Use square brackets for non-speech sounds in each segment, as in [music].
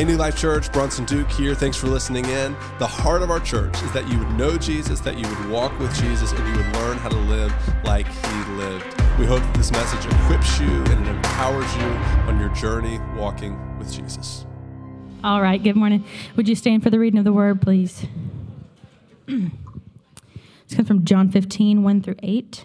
Hey, New Life Church, Bronson Duke here. Thanks for listening in. The heart of our church is that you would know Jesus, that you would walk with Jesus, and you would learn how to live like he lived. We hope that this message equips you and it empowers you on your journey walking with Jesus. All right, good morning. Would you stand for the reading of the word, please? [clears throat] It's comes from John 15, 1 through 8.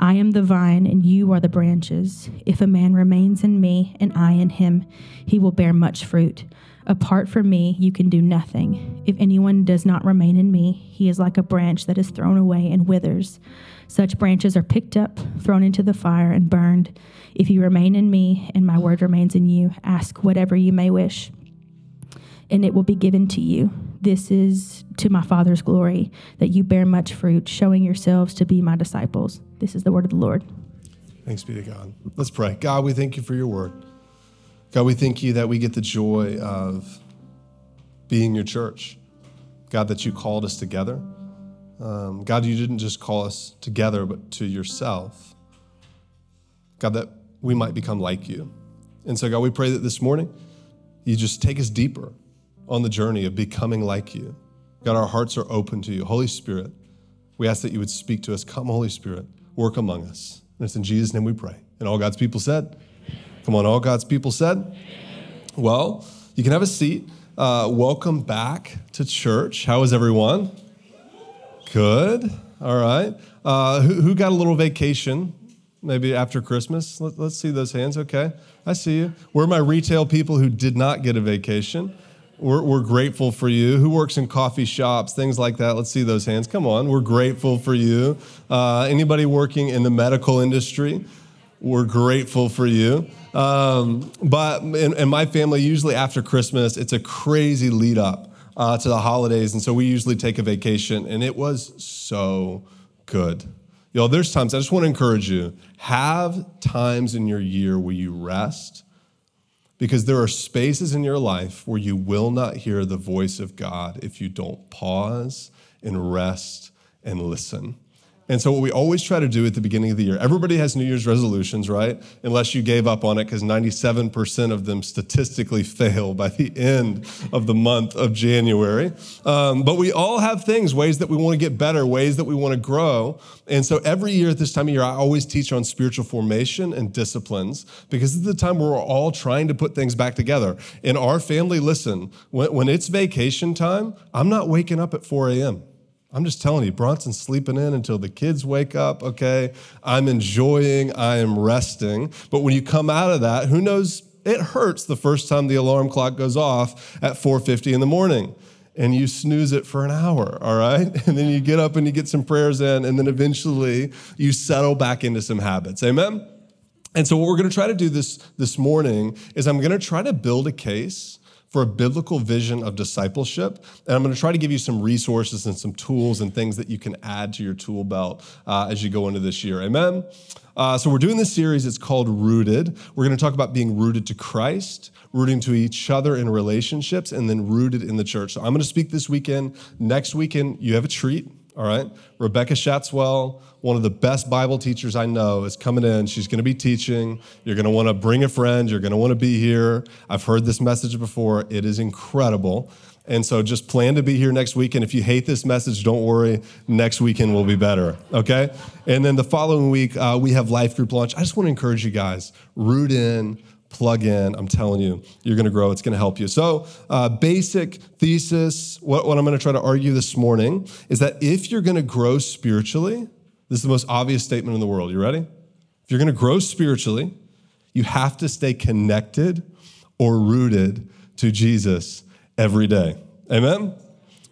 I am the vine, and you are the branches. If a man remains in me, and I in him, he will bear much fruit. Apart from me, you can do nothing. If anyone does not remain in me, he is like a branch that is thrown away and withers. Such branches are picked up, thrown into the fire, and burned. If you remain in me, and my word remains in you, ask whatever you may wish, and it will be given to you. This is to my Father's glory, that you bear much fruit, showing yourselves to be my disciples. This is the word of the Lord. Thanks be to God. Let's pray. God, we thank you for your word. God, we thank you that we get the joy of being your church. God, that you called us together. Um, God, you didn't just call us together, but to yourself. God, that we might become like you. And so, God, we pray that this morning you just take us deeper on the journey of becoming like you. God, our hearts are open to you. Holy Spirit, we ask that you would speak to us. Come, Holy Spirit, work among us. And it's in Jesus' name we pray. And all God's people said, Come on, all God's people said? Well, you can have a seat. Uh, welcome back to church. How is everyone? Good. All right. Uh, who, who, got a little vacation? Maybe after Christmas? Let, let's see those hands. Okay. I see you. Where are my retail people who did not get a vacation? We're, we're, grateful for you. Who works in coffee shops, things like that? Let's see those hands. Come on, we're grateful for you. Uh, anybody working in the medical industry, we're grateful for you. Um, but in, in, my family, usually after Christmas, it's a crazy lead up uh, to the holidays. And so we usually take a vacation, and it was so good. Y'all, there's times, I just want to encourage you have times in your year where you rest because there are spaces in your life where you will not hear the voice of God if you don't pause and rest and listen. And so, what we always try to do at the beginning of the year, everybody has New Year's resolutions, right? Unless you gave up on it, because 97% of them statistically [laughs] fail by the end of the month of January. Um, but we all have things, ways that we want to get better, ways that we want to grow. And so, every year at this time of year, I always teach on spiritual formation and disciplines, because it's the time where we're all trying to put things back together. In our family, listen, when, when it's vacation time, I'm not waking up at 4 a.m. I'm just telling you, Bronson's sleeping in until the kids wake up, okay? I'm enjoying, I am resting. But when you come out of that, who knows? It hurts the first time the alarm clock goes off at 4:50 in the morning. And you snooze it for an hour, all right? [laughs] And then you get up and you get some prayers in, and then eventually you settle back into some habits. Amen? And so, what we're gonna try to do this, this morning is I'm gonna try to build a case for a biblical vision of discipleship. And I'm going to try to give you some resources and some tools and things that you can add to your tool belt uh, as you go into this year. Amen? Uh, so, we're doing this series. It's called Rooted. We're going to talk about being rooted to Christ, rooting to each other in relationships, and then rooted in the church. So, I'm going to speak this weekend. Next weekend, you have a treat. All right. Rebecca Schatzwell, one of the best Bible teachers I know, is coming in. She's going to be teaching. You're going to want to bring a friend. You're going to want to be here. I've heard this message before. It is incredible. And so just plan to be here next week. And if you hate this message, don't worry. Next weekend will be better. Okay. And then the following week, uh, we have Life Group launch. I just want to encourage you guys root in plug in. I'm telling you, you're going to grow. It's going to help you. So, uh, basic thesis, what, what I'm going to try to argue this morning is that if you're going to grow spiritually, this is the most obvious statement in the world. You ready? If you're going to grow spiritually, you have to stay connected or rooted to Jesus every day. Amen?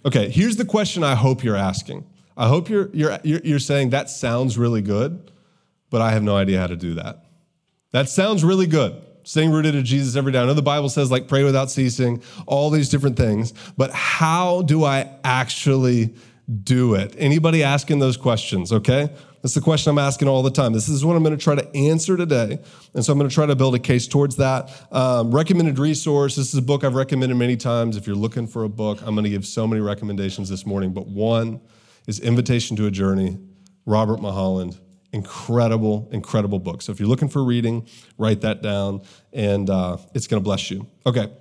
Okay, here's the question I hope you're asking. I hope you're, you're, you're saying that sounds really good, but I have no idea how to do that. That sounds really good staying rooted to Jesus every day. I know the Bible says like pray without ceasing, all these different things, but how do I actually do it. Anybody asking those questions, okay? That's the question I'm asking all the time. This is what I'm going to try to answer today. And so I'm going to try to build a case towards that. Um, recommended resource this is a book I've recommended many times. If you're looking for a book, I'm going to give so many recommendations this morning. But one is Invitation to a Journey, Robert Mulholland. Incredible, incredible book. So if you're looking for reading, write that down, and uh, it's going to bless you. Okay.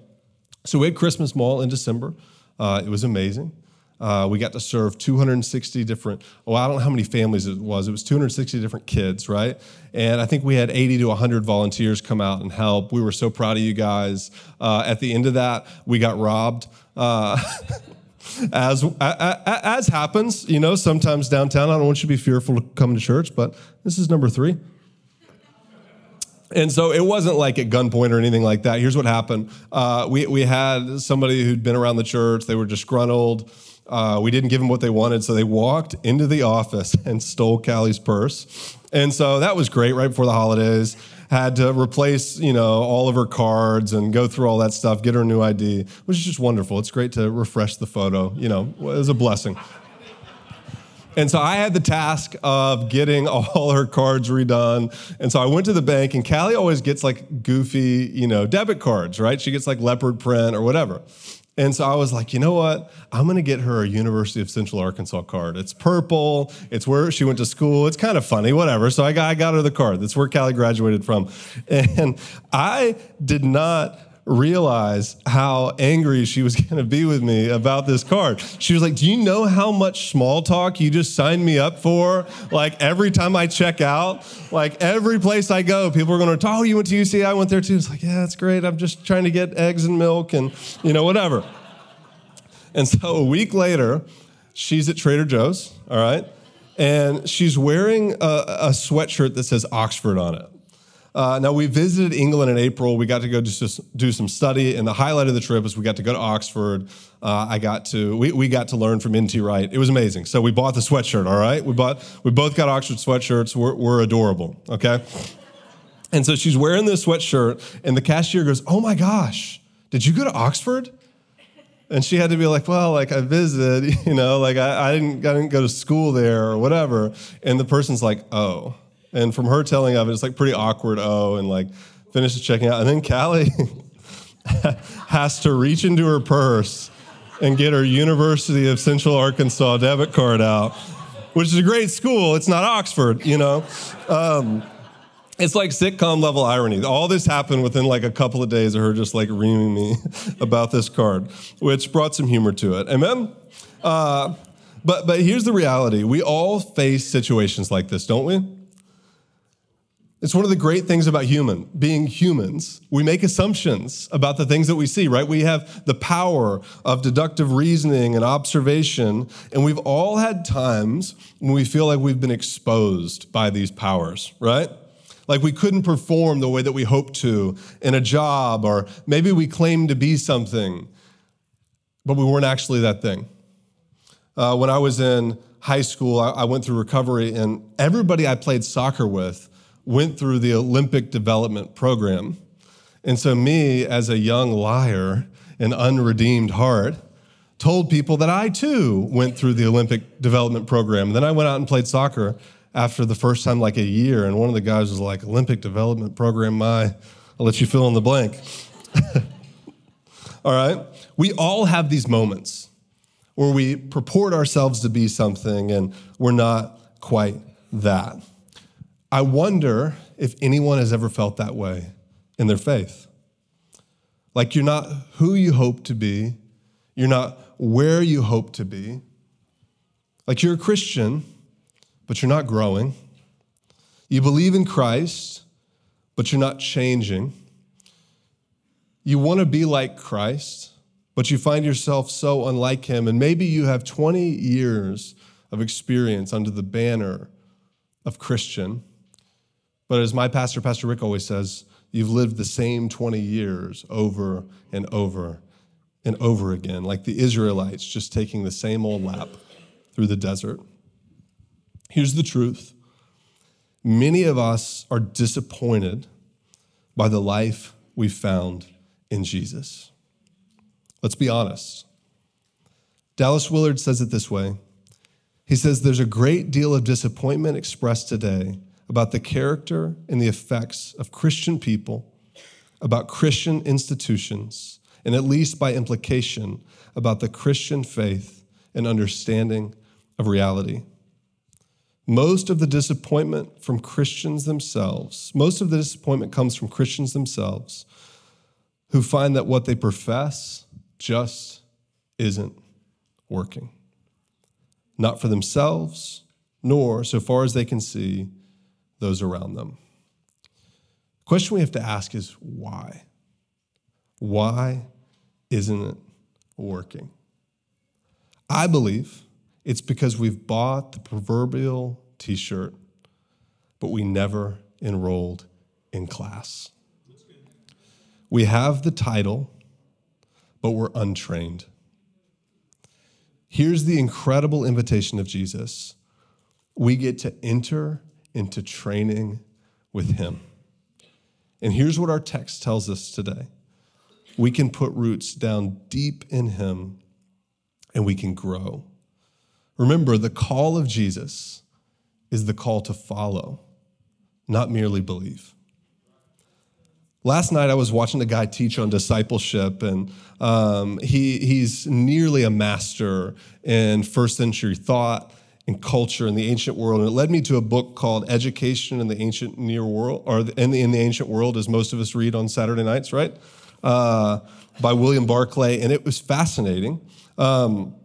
So we had Christmas Mall in December. Uh, it was amazing. Uh, we got to serve 260 different, well, I don't know how many families it was. It was 260 different kids, right? And I think we had 80 to 100 volunteers come out and help. We were so proud of you guys. Uh, at the end of that, we got robbed. [laughs] As, as happens, you know, sometimes downtown, I don't want you to be fearful to come to church, but this is number three. And so it wasn't like at gunpoint or anything like that. Here's what happened. Uh, we, we had somebody who'd been around the church. They were disgruntled. Uh, we didn't give them what they wanted, so they walked into the office [laughs] and stole Callie's purse. And so that was great right before the holidays. Had to replace, you know, all of her cards and go through all that stuff, get her new ID, which is just wonderful. It's great to refresh the photo. You know, it was a blessing. And so I had the task of getting [laughs] all her cards redone. And so I went to the bank, and Callie always gets like goofy, you know, debit cards, right? She gets like leopard print or whatever. And so I was like, you know what? I'm going to get her a University of Central Arkansas card. It's purple. It's where she went to school. It's kind of funny, whatever. So I got, I got her the card. That's where Callie graduated from. [laughs] And I did not realize how angry she was [laughs] going to be with me about this card. She was like, Do you know how much small talk you just signed me up for? Like every time I check out, like every place I go, people are going to talk, Oh, you went to UC, I went there too. It's like, Yeah, that's great. I'm just trying to get eggs and milk and, you know, whatever. And so a week later, she's at Trader Joe's, all right? And she's wearing a, a sweatshirt that says Oxford on it. Uh, now, we visited England in April. We got to go just do some study, and the highlight of the trip is we got to go to Oxford. Uh, I got to we, we got to learn from N.T. Wright. It was amazing. So we bought the sweatshirt. All right, we bought we both got Oxford sweatshirts. We're, we're adorable. Okay, and so she's wearing this sweatshirt, and the cashier goes, "Oh my gosh, did you go to Oxford?" And she had to be like, well, like I visited, [laughs] you know, like I, I, didn't, I didn't go to school there or whatever. And the person's like, oh. And from her telling of it, it's like pretty awkward, oh, and like finishes checking out. And then Callie [laughs] has to reach into her purse and get her University of Central Arkansas debit card out, which is a great school. It's not Oxford, you know. Um, it's like sitcom level irony. All this happened within like a couple of days of her just like reaming me [laughs] about this card, which brought some humor to it. Amen. Uh, but but here's the reality: we all face situations like this, don't we? It's one of the great things about human being humans. We make assumptions about the things that we see, right? We have the power of deductive reasoning and observation, and we've all had times when we feel like we've been exposed by these powers, right? Like we couldn't perform the way that we hoped to in a job, or maybe we claimed to be something, but we weren't actually that thing. Uh, when I was in high school, I, I went through recovery, and everybody I played soccer with went through the Olympic development program. And so, me, as a young liar and unredeemed heart, told people that I too went through the Olympic development program. Then I went out and played soccer after the first time, like a year, and one of the guys was like, Olympic development program, my, I'll let you fill in the blank. [laughs] all right? We all have these moments where we purport ourselves to be something and we're not quite that. I wonder if anyone has ever felt that way in their faith. Like you're not who you hope to be, you're not where you hope to be. Like you're a Christian, but you're not growing. You believe in Christ, but you're not changing. You want to be like Christ, but you find yourself so unlike him. And maybe you have 20 years of experience under the banner of Christian but as my pastor, Pastor Rick, always says, you've lived the same 20 years over and over and over again, like the Israelites just taking the same old lap through the desert. Here's the truth many of us are disappointed by the life we found in Jesus. Let's be honest. Dallas Willard says it this way He says there's a great deal of disappointment expressed today about the character and the effects of Christian people, about Christian institutions, and at least by implication, about the Christian faith and understanding of reality. Most of the disappointment from Christians themselves, most of the disappointment comes from Christians themselves who find that what they profess just isn't working. Not for themselves, nor, so far as they can see, those around them. The question we have to ask is why? Why isn't it working? I believe it's because we've bought the proverbial t shirt, but we never enrolled in class. We have the title, but we're untrained. Here's the incredible invitation of Jesus we get to enter into training with Him. And here's what our text tells us today we can put roots down deep in Him and we can grow. Remember, the call of Jesus is the call to follow, not merely believe. Last night, I was watching a guy teach on discipleship, and um, he, he's nearly a master in first century thought and culture in the ancient world. And it led me to a book called Education in the Ancient Near World, or in the, in the Ancient World, as most of us read on Saturday nights, right? Uh, by William Barclay. And it was fascinating. Um,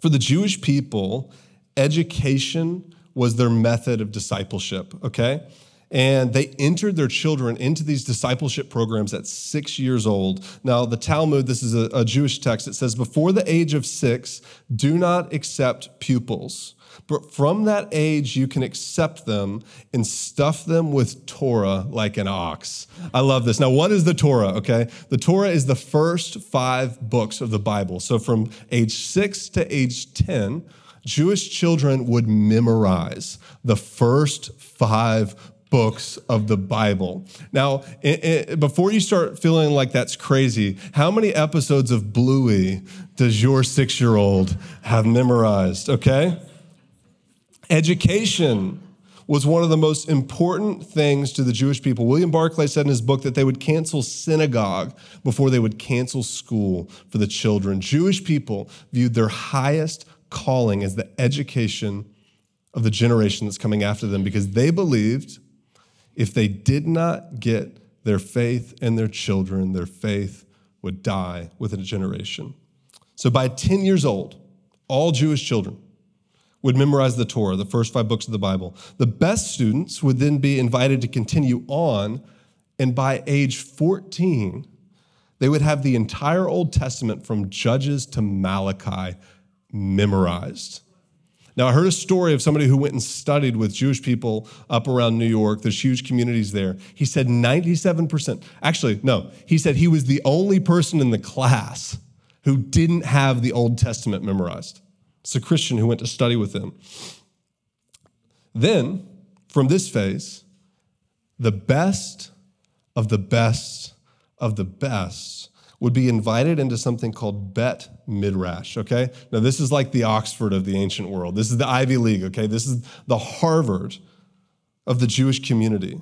for the Jewish people, education was their method of discipleship, okay? And they entered their children into these discipleship programs at six years old. Now, the Talmud, this is a, a Jewish text, it says, Before the age of six, do not accept pupils. But from that age, you can accept them and stuff them with Torah like an ox. I love this. Now, what is the Torah? Okay. The Torah is the first five books of the Bible. So from age six to age 10, Jewish children would memorize the first five books of the Bible. Now, it, it, before you start feeling like that's crazy, how many episodes of Bluey does your six year old have memorized? Okay? Education was one of the most important things to the Jewish people. William Barclay said in his book that they would cancel synagogue before they would cancel school for the children. Jewish people viewed their highest calling as the education of the generation that's coming after them because they believed if they did not get their faith in their children, their faith would die within a generation. So by 10 years old, all Jewish children would memorize the Torah, the first five books of the Bible. The best students would then be invited to continue on, and by age 14, they would have the entire Old Testament from Judges to Malachi memorized. Now, I heard a story of somebody who went and studied with Jewish people up around New York. There's huge communities there. He said 97%, actually, no, he said he was the only person in the class who didn't have the Old Testament memorized. It's a Christian who went to study with them. Then, from this phase, the best of the best of the best would be invited into something called Bet Midrash, okay? Now, this is like the Oxford of the ancient world. This is the Ivy League, okay? This is the Harvard of the Jewish community.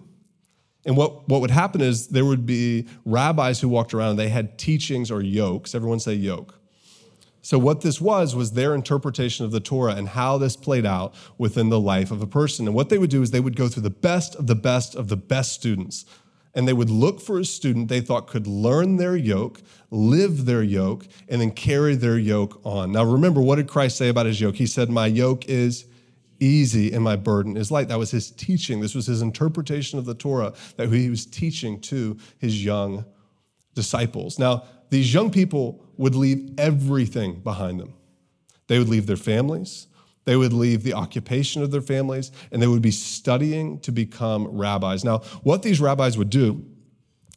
And what, what would happen is there would be rabbis who walked around they had teachings or yokes. Everyone say yoke. So, what this was, was their interpretation of the Torah and how this played out within the life of a person. And what they would do is they would go through the best of the best of the best students. And they would look for a student they thought could learn their yoke, live their yoke, and then carry their yoke on. Now, remember, what did Christ say about his yoke? He said, My yoke is easy and my burden is light. That was his teaching. This was his interpretation of the Torah that he was teaching to his young disciples. Now, these young people would leave everything behind them. They would leave their families, they would leave the occupation of their families, and they would be studying to become rabbis. Now, what these rabbis would do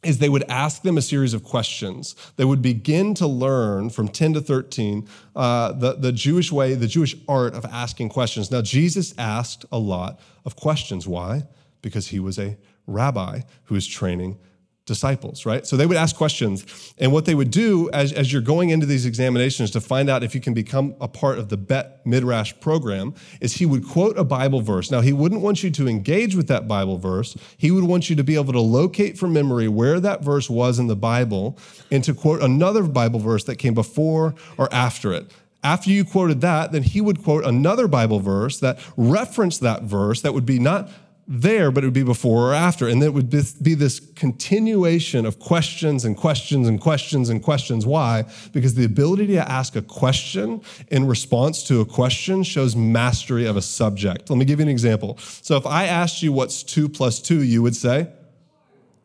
is they would ask them a series of questions. They would begin to learn from 10 to 13 uh, the, the Jewish way, the Jewish art of asking questions. Now, Jesus asked a lot of questions. Why? Because he was a rabbi who was training disciples, right? So they would ask questions. And what they would do as, as you're going into these examinations to find out if you can become a part of the Bet Midrash program is he would quote a Bible verse. Now, he wouldn't want you to engage with that Bible verse. He would want you to be able to locate from memory where that verse was in the Bible and to quote another Bible verse that came before or after it. After you quoted that, then he would quote another Bible verse that referenced that verse that would be not there, but it would be before or after. And it would be this continuation of questions and questions and questions and questions. Why? Because the ability to ask a question in response to a question shows mastery of a subject. Let me give you an example. So if I asked you what's two plus two, you would say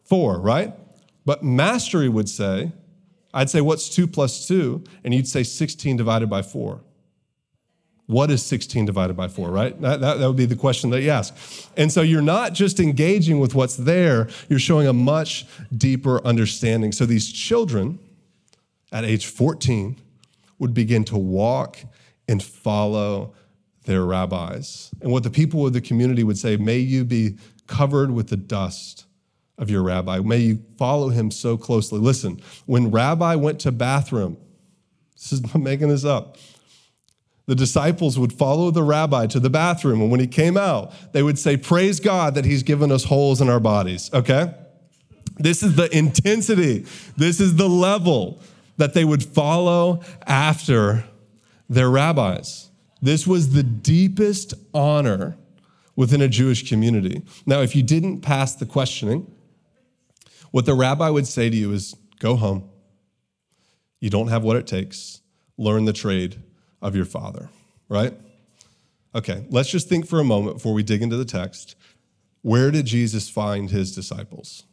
four, right? But mastery would say, I'd say, what's two plus two? And you'd say 16 divided by four. What is 16 divided by 4, right? That, that, that, would be the question that you ask. And so you're not just engaging with what's there, you're showing a much deeper understanding. So these children at age 14 would begin to walk and follow their rabbis. And what the people of the community would say, may you be covered with the dust of your rabbi. May you follow him so closely. Listen, when rabbi went to bathroom, this is I'm [laughs] making this up the disciples would follow the rabbi to the bathroom, and when he came out, they would say, Praise God that he's given us holes in our bodies, okay? This is the intensity, this is the level that they would follow after their rabbis. This was the deepest honor within a Jewish community. Now, if you didn't pass the questioning, what the rabbi would say to you is go home. You don't have what it takes. Learn the trade of your Father, right? Okay, let's just think for a moment before we dig into the text. Where did Jesus find his disciples?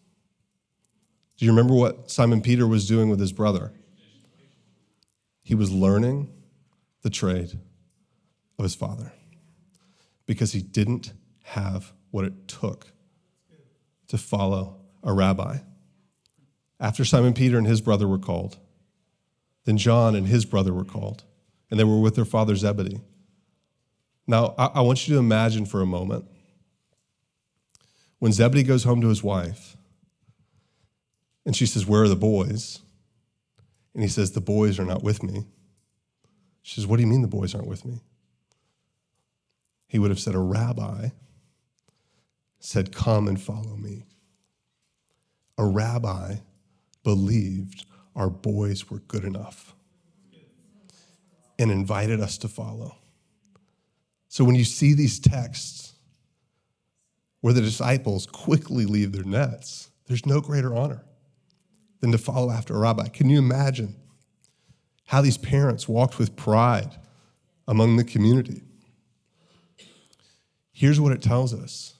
Do you remember what Simon Peter was doing with his brother? He was learning the trade of his father because he didn't have what it took to follow a rabbi. After Simon Peter and his brother were called, then John and his brother were called and they were with their father Zebedee. Now, I, I want you to imagine for a moment when Zebedee goes home to his wife and she says, Where are the boys? And he says, The boys are not with me. She says, What do you mean the boys aren't with me? He would have said, A rabbi said, Come and follow me. A rabbi believed our boys were good enough and invited us to follow. So when you see these texts where the disciples quickly leave their nets, there's no greater honor than to follow after a rabbi. Can you imagine how these parents walked with pride among the community? Here's what it tells us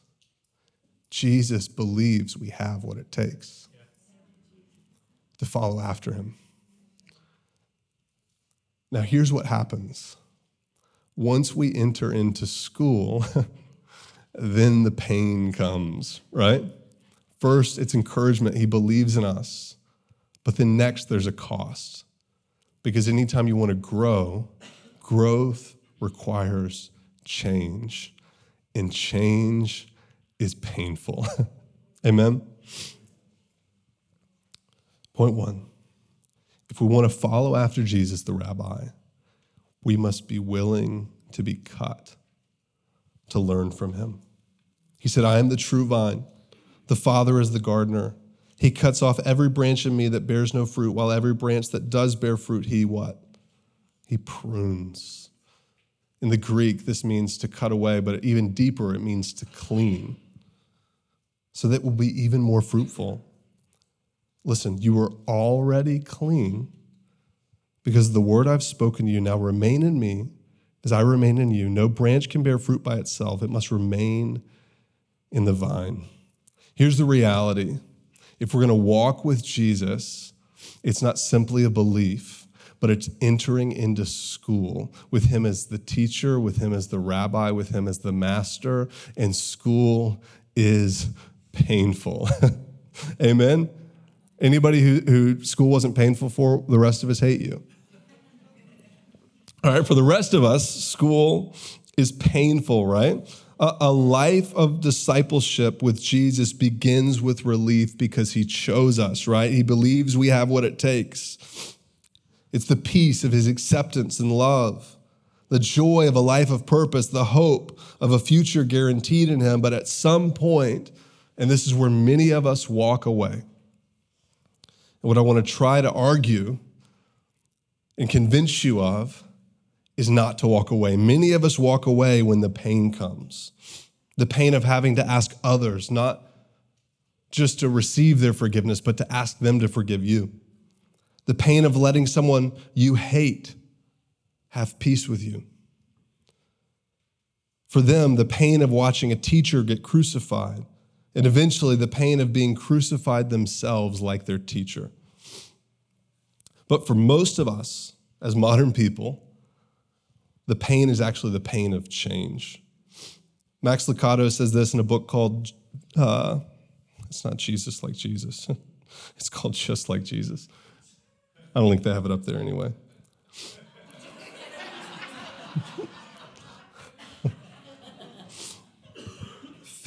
Jesus believes we have what it takes to follow after him. Now, here's what happens once we enter into school, [laughs] then the pain comes, right? First, it's encouragement. He believes in us. But then next, there's a cost. Because anytime you want to grow, growth requires change. And change is painful. [laughs] Amen? Point one if we want to follow after Jesus, the rabbi, we must be willing to be cut to learn from him. He said, I am the true vine, the Father is the gardener. He cuts off every branch in me that bears no fruit, while every branch that does bear fruit, he what? He prunes. In the Greek, this means to cut away, but even deeper, it means to clean, so that we'll be even more fruitful. Listen, you are already clean because the word I've spoken to you now remain in me as I remain in you. No branch can bear fruit by itself, it must remain in the vine. Here's the reality if we're going to walk with Jesus, it's not simply a belief, but it's entering into school with Him as the teacher, with Him as the rabbi, with Him as the master, and school is painful. [laughs] Amen? Anybody who, who school wasn't painful for, the rest of us hate you. All right, for the rest of us, school is painful, right? A, a life of discipleship with Jesus begins with relief because he chose us, right? He believes we have what it takes. It's the peace of his acceptance and love, the joy of a life of purpose, the hope of a future guaranteed in him. But at some point, and this is where many of us walk away. And what I want to try to argue and convince you of is not to walk away. Many of us walk away when the pain comes the pain of having to ask others, not just to receive their forgiveness, but to ask them to forgive you. The pain of letting someone you hate have peace with you. For them, the pain of watching a teacher get crucified, and eventually the pain of being crucified themselves like their teacher. But for most of us, as modern people, the pain is actually the pain of change. Max Lucado says this in a book called, uh, it's not Jesus like Jesus, [laughs] it's called Just Like Jesus. I don't think they have it up there anyway. [laughs]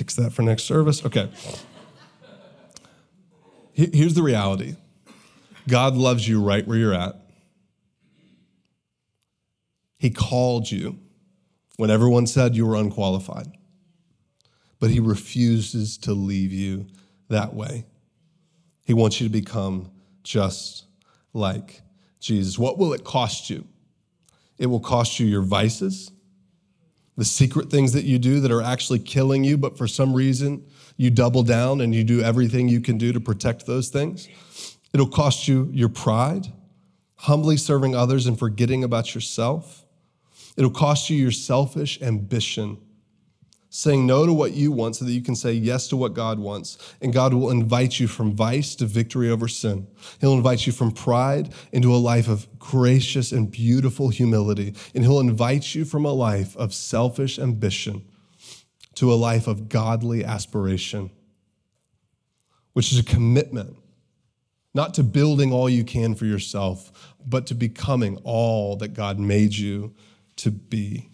Fix that for next service. Okay. Here's the reality God loves you right where you're at. He called you when everyone said you were unqualified, but He refuses to leave you that way. He wants you to become just like Jesus. What will it cost you? It will cost you your vices, the secret things that you do that are actually killing you, but for some reason you double down and you do everything you can do to protect those things. It'll cost you your pride, humbly serving others and forgetting about yourself. It'll cost you your selfish ambition, saying no to what you want so that you can say yes to what God wants. And God will invite you from vice to victory over sin. He'll invite you from pride into a life of gracious and beautiful humility. And He'll invite you from a life of selfish ambition to a life of godly aspiration, which is a commitment not to building all you can for yourself, but to becoming all that God made you to be.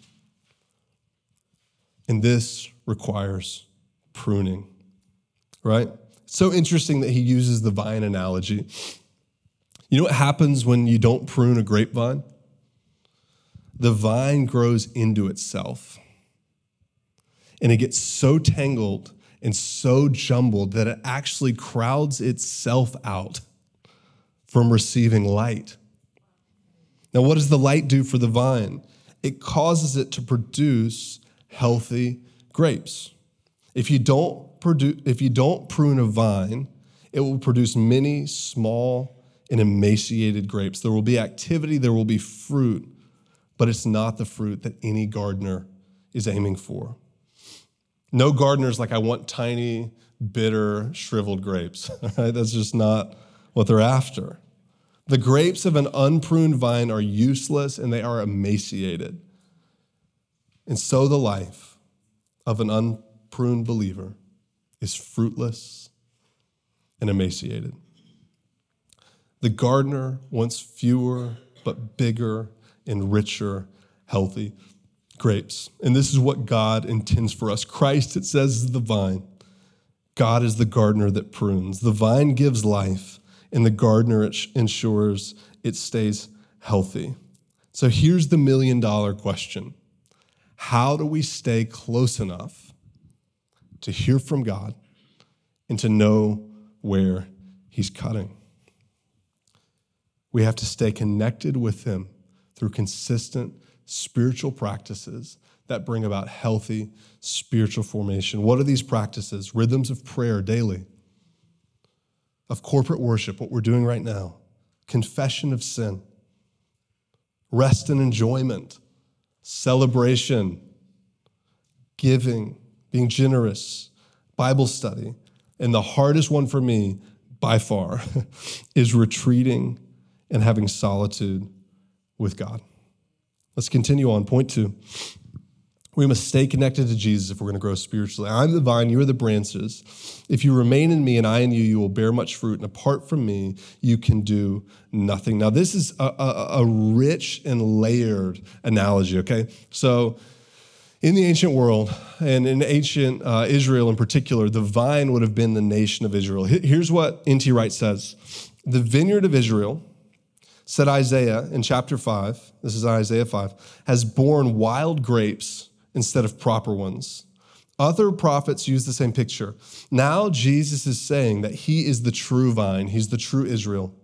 And this requires pruning, right? so interesting that he uses the vine analogy. You know what happens when you don't prune a grapevine? The vine grows into itself. And it gets so tangled and so jumbled that it actually crowds itself out from receiving light. Now, what does the light do for the vine? it causes it to produce healthy grapes. If you don't produce, if you don't prune a vine, it will produce many small and emaciated grapes. There will be activity, there will be fruit, but it's not the fruit that any gardener is aiming for. No gardener's like, I want tiny, bitter, shriveled grapes. [laughs] Right? That's just not what they're after. The grapes of an unpruned vine are useless and they are emaciated. And so the life of an unpruned believer is fruitless and emaciated. The gardener wants fewer but bigger and richer, healthy grapes. And this is what God intends for us. Christ, it says, is the vine. God is the gardener that prunes. The vine gives life, and the gardener ensures it stays healthy. So here's the million dollar question How do we stay close enough to hear from God and to know where He's cutting? We have to stay connected with Him through consistent spiritual practices that bring about healthy spiritual formation. What are these practices? Rhythms of prayer daily of corporate worship, what we're doing right now, confession of sin, rest and enjoyment, celebration, giving, being generous, Bible study. And the hardest one for me by far [laughs] is retreating and having solitude with God. Let's continue on. Point two. We must stay connected to Jesus if we're going to grow spiritually. I'm the vine, you are the branches. If you remain in me and I in you, you will bear much fruit. And apart from me, you can do nothing. Now, this is a, a, a rich and layered analogy, okay? So, In the ancient world, and in ancient uh, Israel in particular, the vine would have been the nation of Israel. Here's what N.T. Wright says The vineyard of Israel, said Isaiah in chapter 5, this is Isaiah 5, has borne wild grapes instead of proper ones. Other prophets use the same picture. Now Jesus is saying that he is the true vine, he's the true Israel.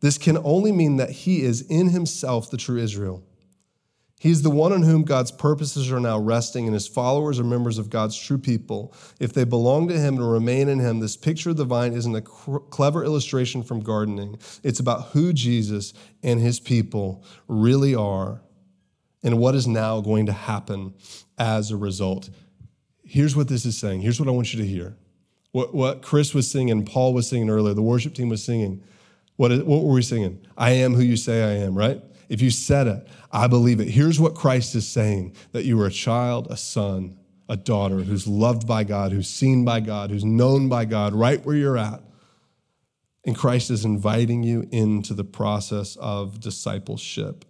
This can only mean that he is in himself the true Israel. He's the one on whom God's purposes are now resting, and his followers are members of God's true people. If they belong to him and remain in him, this picture of the vine isn't a clever illustration from gardening. It's about who Jesus and his people really are and what is now going to happen as a result. Here's what this is saying. Here's what I want you to hear. What, what Chris was singing, Paul was singing earlier, the worship team was singing. What, is, what were we singing? I am who you say I am, right? If you said it, I believe it. Here's what Christ is saying that you are a child, a son, a daughter who's loved by God, who's seen by God, who's known by God right where you're at. And Christ is inviting you into the process of discipleship.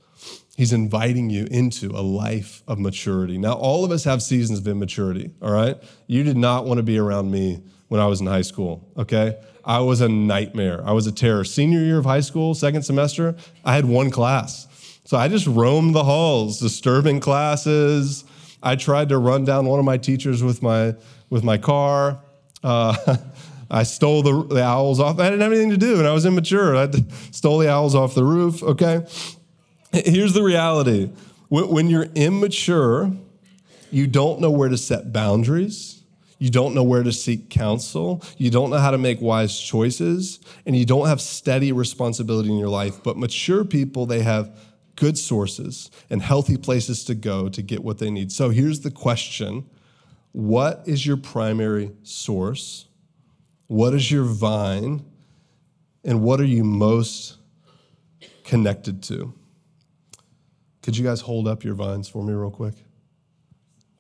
He's inviting you into a life of maturity. Now, all of us have seasons of immaturity, all right? You did not want to be around me when I was in high school, okay? I was a nightmare. I was a terror. Senior year of high school, second semester, I had one class. So I just roamed the halls, disturbing classes. I tried to run down one of my teachers with my with my car. Uh, [laughs] I stole the, the, owls off. I didn't have anything to do, and I was immature. I stole the owls off the roof. Okay, [laughs] here's the reality: when you're immature, you don't know where to set boundaries. You don't know where to seek counsel. You don't know how to make wise choices, and you don't have steady responsibility in your life. But mature people, they have good sources and healthy places to go to get what they need. So here's the question What is your primary source? What is your vine? And what are you most connected to? Could you guys hold up your vines for me, real quick?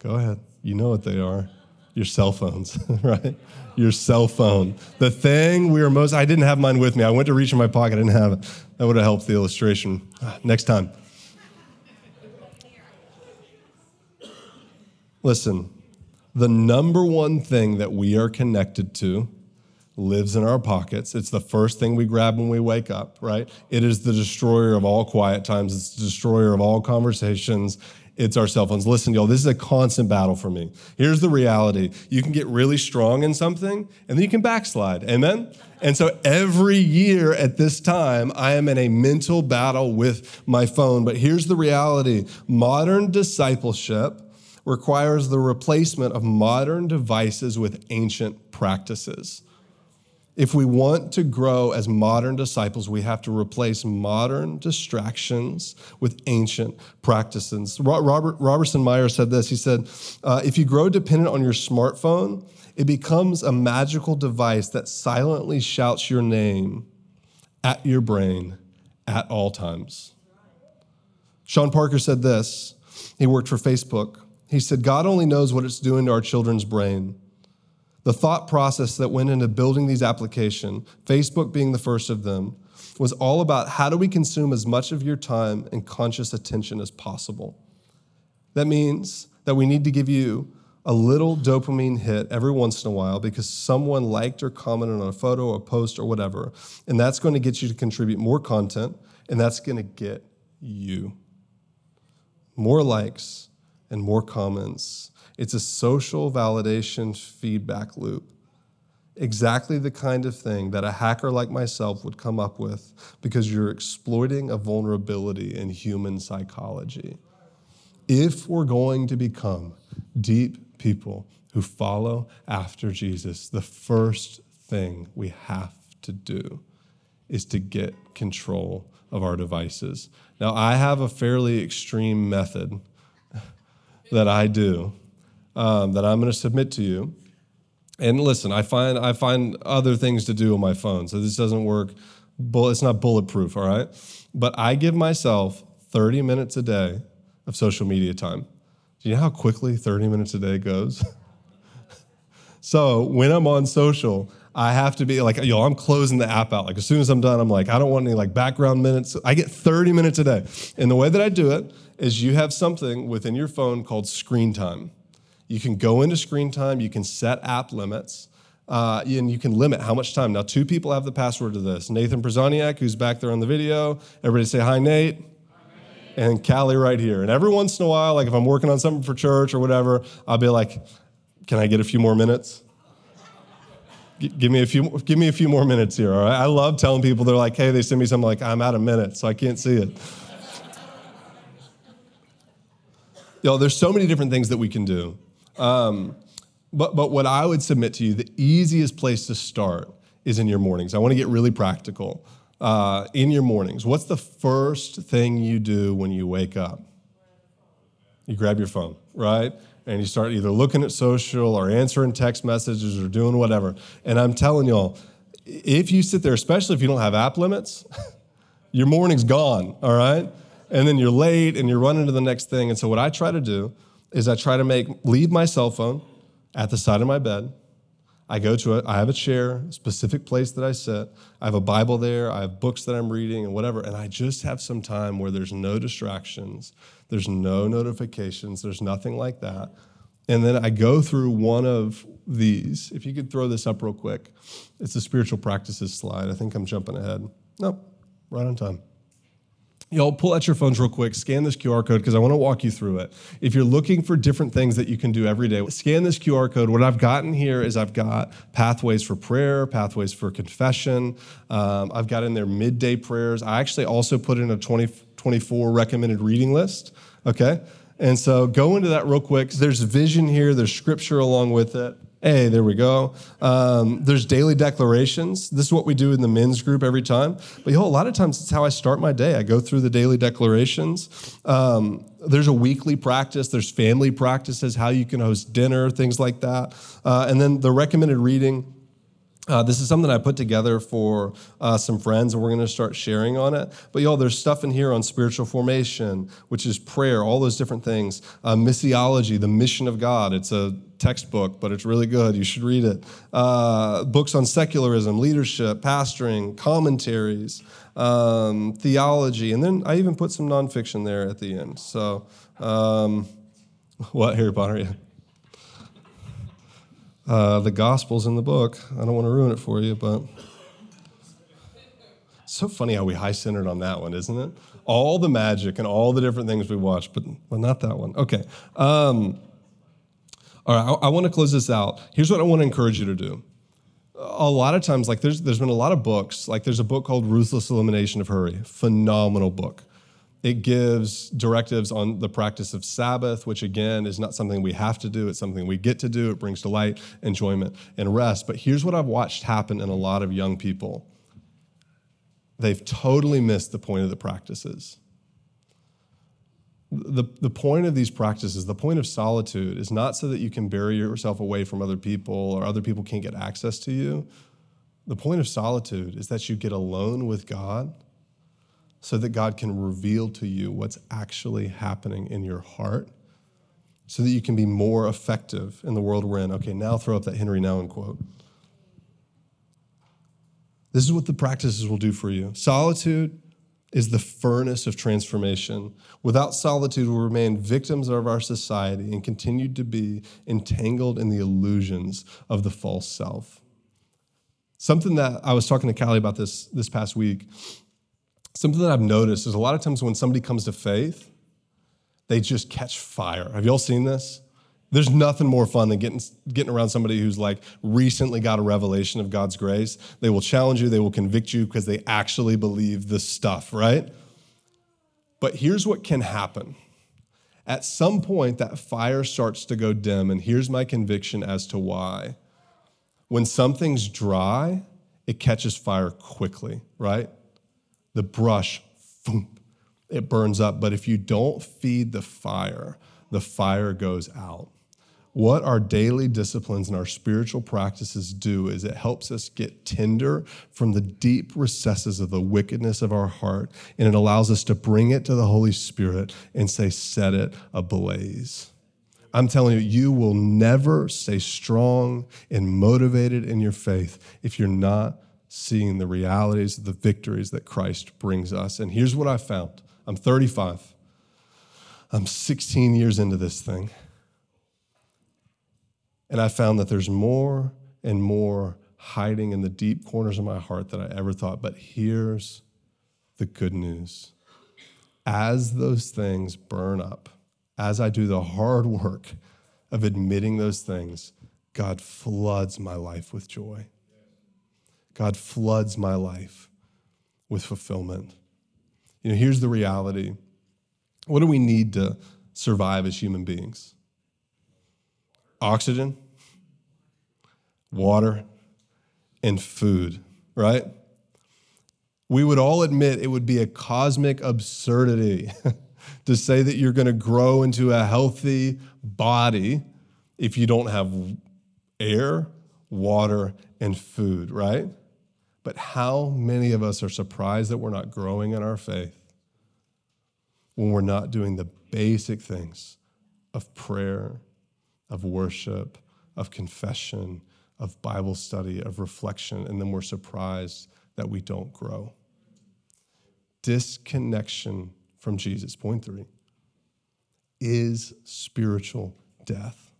Go ahead. You know what they are your cell phones, [laughs] right? Your cell phone. The thing we are most, I didn't have mine with me. I went to reach in my pocket, I didn't have it. That would have helped the illustration. Ah, next time. Listen, the number one thing that we are connected to lives in our pockets. It's the first thing we grab when we wake up, right? It is the destroyer of all quiet times, it's the destroyer of all conversations it's our cell phones. Listen, y'all, this is a constant battle for me. Here's the reality you can get really strong in something, and then you can backslide. Amen? And so every year at this time, I am in a mental battle with my phone. But here's the reality modern discipleship requires the replacement of modern devices with ancient practices. If we want to grow as modern disciples, we have to replace modern distractions with ancient practices. Robert Robertson Meyer said this. He said, uh, "If you grow dependent on your smartphone, it becomes a magical device that silently shouts your name at your brain at all times." Sean Parker said this. He worked for Facebook. He said, "God only knows what it's doing to our children's brain." The thought process that went into building these applications, Facebook being the first of them, was all about how do we consume as much of your time and conscious attention as possible. That means that we need to give you a little dopamine hit every once in a while because someone liked or commented on a photo or post or whatever. And that's going to get you to contribute more content, and that's going to get you more likes and more comments it's a social validation feedback loop. Exactly the kind of thing that a hacker like myself would come up with because you're exploiting a vulnerability in human psychology. If we're going to become deep people who follow after Jesus, the first thing we have to do is to get control of our devices. Now, I have a fairly extreme method [laughs] that I do um, that I'm going to submit to you. And listen, I find I find other things to do on my phone, so this doesn't work. It's not bulletproof, all right. But I give myself 30 minutes a day of social media time. Do you know how quickly 30 minutes a day goes? [laughs] so when I'm on social, I have to be like, yo, I'm closing the app out. Like as soon as I'm done, I'm like, I don't want any like background minutes. I get 30 minutes a day. And the way that I do it is you have something within your phone called screen time. You can go into screen time, you can set app limits. Uh, and you can limit how much time. Now, two people have the password to this. Nathan Przaniak, who's back there on the video. Everybody say hi, Nate. And Callie right here. And every once in a while, like if I'm working on something for church or whatever, I'll be like, "Can I get a few more minutes?" give me a few give me a few more minutes here all right i love telling people they're like hey they send me something like i'm out of minutes so i can't see it Yo, there's so many different things that we can do um, but, but what I would submit to you, the easiest place to start is in your mornings. I want to get really practical. Uh, in your mornings, what's the first thing you do when you wake up? You grab your phone, right? And you start either looking at social or answering text messages or doing whatever. And I'm telling y'all, if you sit there, especially if you don't have app limits, [laughs] your morning's gone, all right? And then you're late and you're running to the next thing. And so what I try to do is I try to make leave my cell phone at the side of my bed. I go to it, I have a chair, a specific place that I sit. I have a Bible there, I have books that I'm reading and whatever, and I just have some time where there's no distractions, there's no notifications, there's nothing like that. And then I go through one of these. If you could throw this up real quick, it's the spiritual practices slide. I think I'm jumping ahead. Nope, right on time. Y'all pull out your phones real quick, scan this QR code because I want to walk you through it. If you're looking for different things that you can do every day, scan this QR code. What I've gotten here is I've got pathways for prayer, pathways for confession. Um, I've got in there midday prayers. I actually also put in a 2024 recommended reading list. Okay. And so go into that real quick. There's vision here, there's scripture along with it. Hey, there we go. Um, there's daily declarations. This is what we do in the men's group every time. But you know, a lot of times it's how I start my day. I go through the daily declarations. Um, there's a weekly practice. There's family practices, how you can host dinner, things like that. Uh, and then the recommended reading. Uh, this is something I put together for uh, some friends, and we're going to start sharing on it. But y'all, there's stuff in here on spiritual formation, which is prayer, all those different things. Uh, missiology, the mission of God. It's a textbook, but it's really good. You should read it. Uh, books on secularism, leadership, pastoring, commentaries, um, theology, and then I even put some nonfiction there at the end. So, um, [laughs] what Harry Potter? Yeah. Uh, the Gospels in the book. I don't want to ruin it for you, but it's so funny how we high centered on that one, isn't it? All the magic and all the different things we watch, but well, not that one. Okay. Um, all right, I, I want to close this out. Here's what I want to encourage you to do. A lot of times, like there's there's been a lot of books. Like there's a book called Ruthless Elimination of Hurry. Phenomenal book. It gives directives on the practice of Sabbath, which again is not something we have to do. It's something we get to do. It brings delight, enjoyment, and rest. But here's what I've watched happen in a lot of young people they've totally missed the point of the practices. The, the point of these practices, the point of solitude, is not so that you can bury yourself away from other people or other people can't get access to you. The point of solitude is that you get alone with God so that God can reveal to you what's actually happening in your heart so that you can be more effective in the world we're in. Okay, now throw up that Henri Nouwen quote. This is what the practices will do for you. Solitude is the furnace of transformation. Without solitude, we'll remain victims of our society and continue to be entangled in the illusions of the false self. Something that I was talking to Callie about this this past week something that I've noticed is a lot of times when somebody comes to faith, they just catch fire. Have y'all seen this? There's nothing more fun than getting, getting around somebody who's like recently got a revelation of God's grace. They will challenge you, they will convict you because they actually believe this stuff, right? But here's what can happen. At some point, that fire starts to go dim, and here's my conviction as to why. When something's dry, it catches fire quickly, right? The brush, boom, it burns up. But if you don't feed the fire, the fire goes out. What our daily disciplines and our spiritual practices do is it helps us get tender from the deep recesses of the wickedness of our heart, and it allows us to bring it to the Holy Spirit and say, Set it ablaze. I'm telling you, you will never stay strong and motivated in your faith if you're not seeing the realities of the victories that Christ brings us. And here's what I found I'm 35, I'm 16 years into this thing. And I found that there's more and more hiding in the deep corners of my heart than I ever thought. But here's the good news as those things burn up, as I do the hard work of admitting those things, God floods my life with joy. God floods my life with fulfillment. You know, here's the reality what do we need to survive as human beings? Oxygen, water, and food, right? We would all admit it would be a cosmic absurdity [laughs] to say that you're going to grow into a healthy body if you don't have air, water, and food, right? But how many of us are surprised that we're not growing in our faith when we're not doing the basic things of prayer, of worship, of confession, of Bible study, of reflection, and then we're surprised that we don't grow? Disconnection from Jesus, point three, is spiritual death.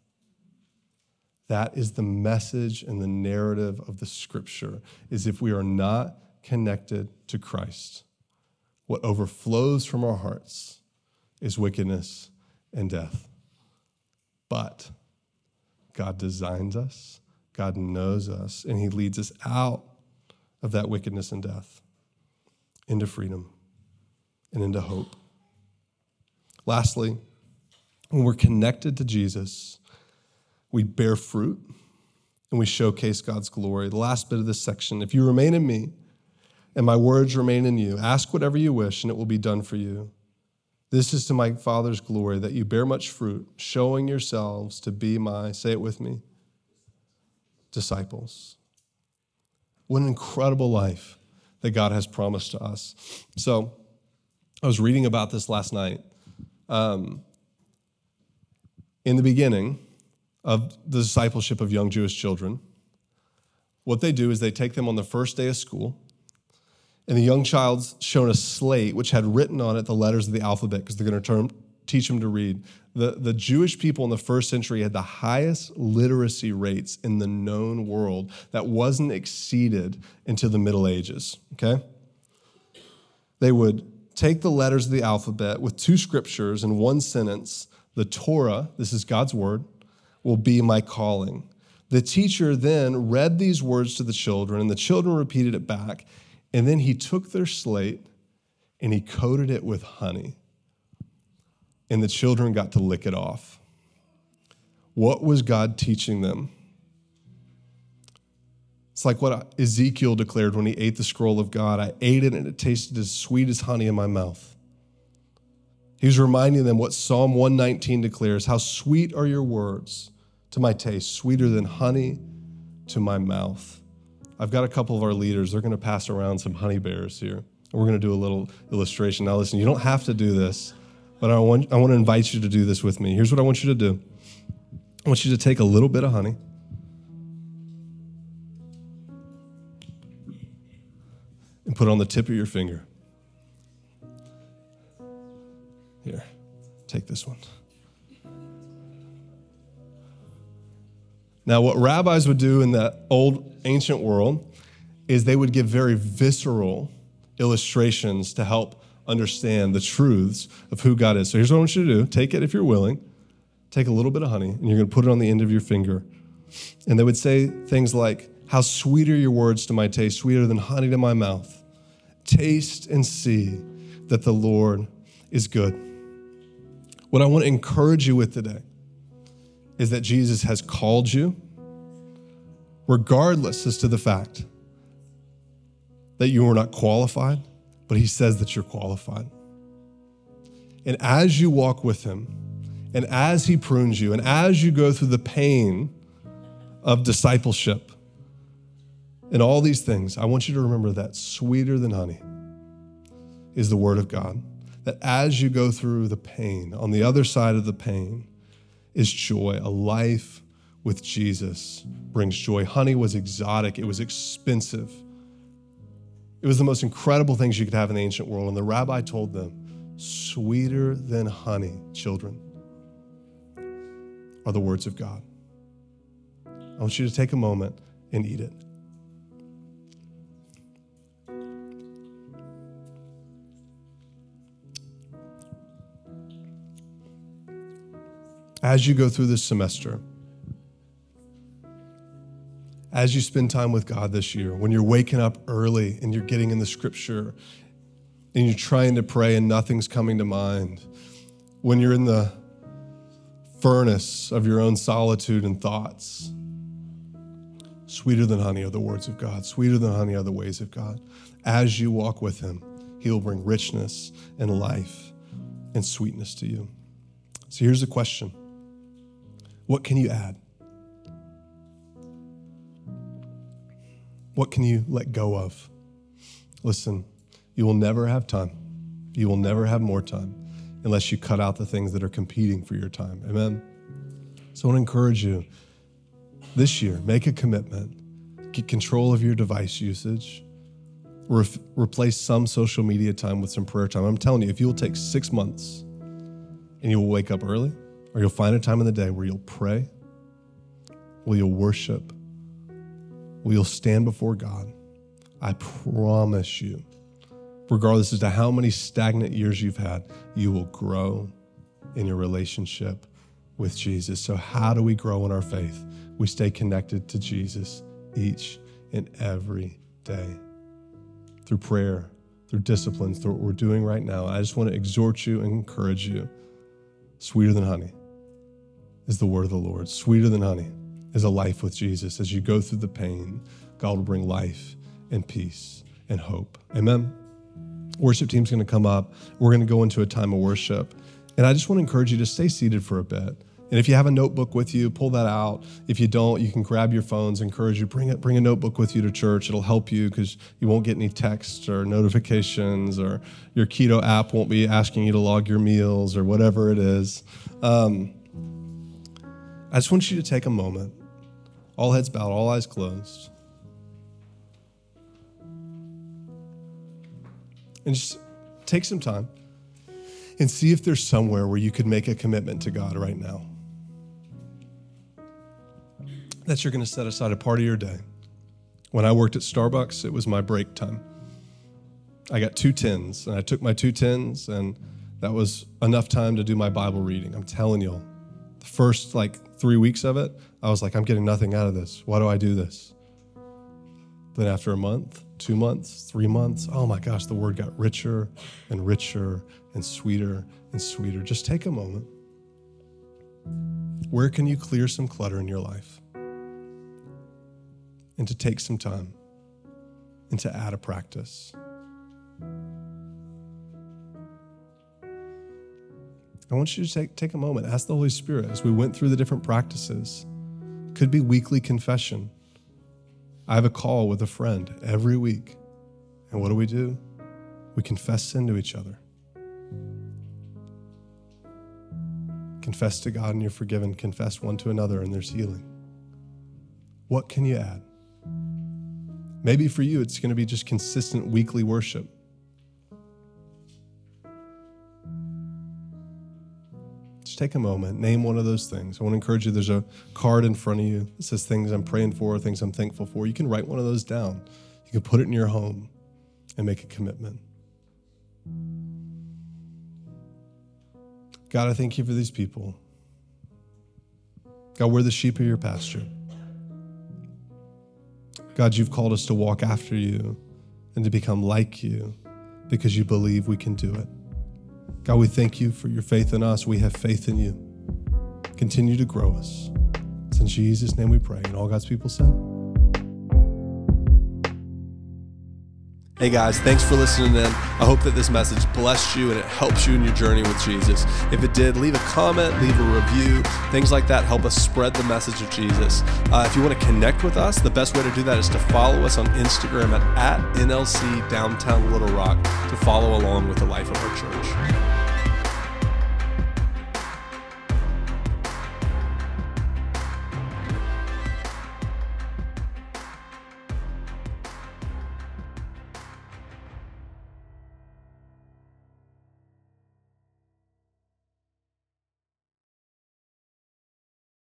That is the message and the narrative of the scripture is if we are not connected to Christ, what overflows from our hearts is wickedness and death. But God designs us, God knows us, and He leads us out of that wickedness and death into freedom and into hope. Lastly, when we're connected to Jesus, we bear fruit and we showcase God's glory. The last bit of this section if you remain in me and my words remain in you, ask whatever you wish and it will be done for you. This is to my Father's glory that you bear much fruit, showing yourselves to be my, say it with me, disciples. What an incredible life that God has promised to us. So, I was reading about this last night. Um, in the beginning, of the discipleship of young Jewish children. What they do is they take them on the first day of school, and the young child's shown a slate which had written on it the letters of the alphabet because they're going to teach them to read. The, the Jewish people in the first century had the highest literacy rates in the known world that wasn't exceeded until the Middle Ages, okay? They would take the letters of the alphabet with two scriptures in one sentence the Torah, this is God's word, will be my calling. The teacher then read these words to the children, and the children repeated it back. And then he took their slate and he coated it with honey. And the children got to lick it off. What was God teaching them? It's like what Ezekiel declared when he ate the scroll of God. I ate it and it tasted as sweet as honey in my mouth. He was reminding them what Psalm 119 declares How sweet are your words to my taste, sweeter than honey to my mouth. I've got a couple of our leaders, they're going to pass around some honey bears here. And we're going to do a little illustration. Now, listen, you don't have to do this, but I want, I want to invite you to do this with me. Here's what I want you to do I want you to take a little bit of honey. And put it on the tip of your finger. Here, take this one. Now, what rabbis would do in the old ancient world is they would give very visceral illustrations to help understand the truths of who God is. So here's what I want you to do take it if you're willing, take a little bit of honey, and you're going to put it on the end of your finger. And they would say things like, How sweet are your words to my taste, sweeter than honey to my mouth. Taste and see that the Lord is good. What I want to encourage you with today is that Jesus has called you, regardless as to the fact that you are not qualified, but he says that you're qualified. And as you walk with him, and as he prunes you, and as you go through the pain of discipleship and all these things, I want you to remember that sweeter than honey is the word of God that as you go through the pain, on the other side of the pain, is joy. A life with Jesus brings joy. Honey was exotic, it was expensive. It was the most incredible things you could have in the ancient world. And the rabbi told them, sweeter than honey, children, are the words of God. I want you to take a moment and eat it. As you go through this semester, as you spend time with God this year, when you're waking up early and you're getting in the scripture and you're trying to pray and nothing's coming to mind, when you're in the furnace of your own solitude and thoughts, sweeter than honey are the words of God, sweeter than honey are the ways of God. As you walk with Him, He will bring richness and life and sweetness to you. So here's the question What can you add? What can you let go of? Listen, you will never have time. You will never have more time unless you cut out the things that are competing for your time. Amen? So I want to encourage you this year, make a commitment, get control of your device usage, Re- replace some social media time with some prayer time. I'm telling you, if you'll take six months and you'll wake up early, or you'll find a time in the day where you'll pray, where you'll worship, where you'll stand before God, I promise you, regardless as to how many stagnant years you've had, you will grow in your relationship with Jesus. So, how do we grow in our faith? We stay connected to Jesus each and every day through prayer, through disciplines, through what we're doing right now. I just want to exhort you and encourage you. Sweeter than honey is the word of the Lord. Sweeter than honey is a life with Jesus. As you go through the pain, God will bring life and peace and hope. Amen. Worship team's going to come up. We're going to go into a time of worship. And I just want to encourage you to stay seated for a bit. And if you have a notebook with you, pull that out. If you don't, you can grab your phones. Encourage you bring it, bring a notebook with you to church. It'll help you because you won't get any texts or notifications, or your keto app won't be asking you to log your meals or whatever it is. Um, I just want you to take a moment, all heads bowed, all eyes closed, and just take some time and see if there's somewhere where you could make a commitment to God right now that you're going to set aside a part of your day. When I worked at Starbucks, it was my break time. I got two tens, and I took my two tens, and that was enough time to do my Bible reading. I'm telling you, the first like three weeks of it, I was like, I'm getting nothing out of this. Why do I do this? Then after a month, two months, three months, oh my gosh, the word got richer and richer and sweeter and sweeter. Just take a moment. Where can you clear some clutter in your life? and to take some time and to add a practice. I want you to take, take a moment, ask the Holy Spirit as we went through the different practices. Could be weekly confession. I have a call with a friend every week. And what do we do? We confess sin to each other. Confess to God and you're forgiven. Confess one to another and there's healing. What can you add? Maybe for you, it's going to be just consistent weekly worship. Take a moment, name one of those things. I want to encourage you there's a card in front of you that says things I'm praying for, things I'm thankful for. You can write one of those down. You can put it in your home and make a commitment. God, I thank you for these people. God, we're the sheep of your pasture. God, you've called us to walk after you and to become like you because you believe we can do it. God, we thank you for your faith in us. We have faith in you. Continue to grow us. It's in Jesus' name we pray. And all God's people said, Hey guys, thanks for listening in. I hope that this message blessed you and it helps you in your journey with Jesus. If it did, leave a comment, leave a review. Things like that help us spread the message of Jesus. Uh, if you want to connect with us, the best way to do that is to follow us on Instagram at, at NLC Downtown Little Rock to follow along with the life of our church.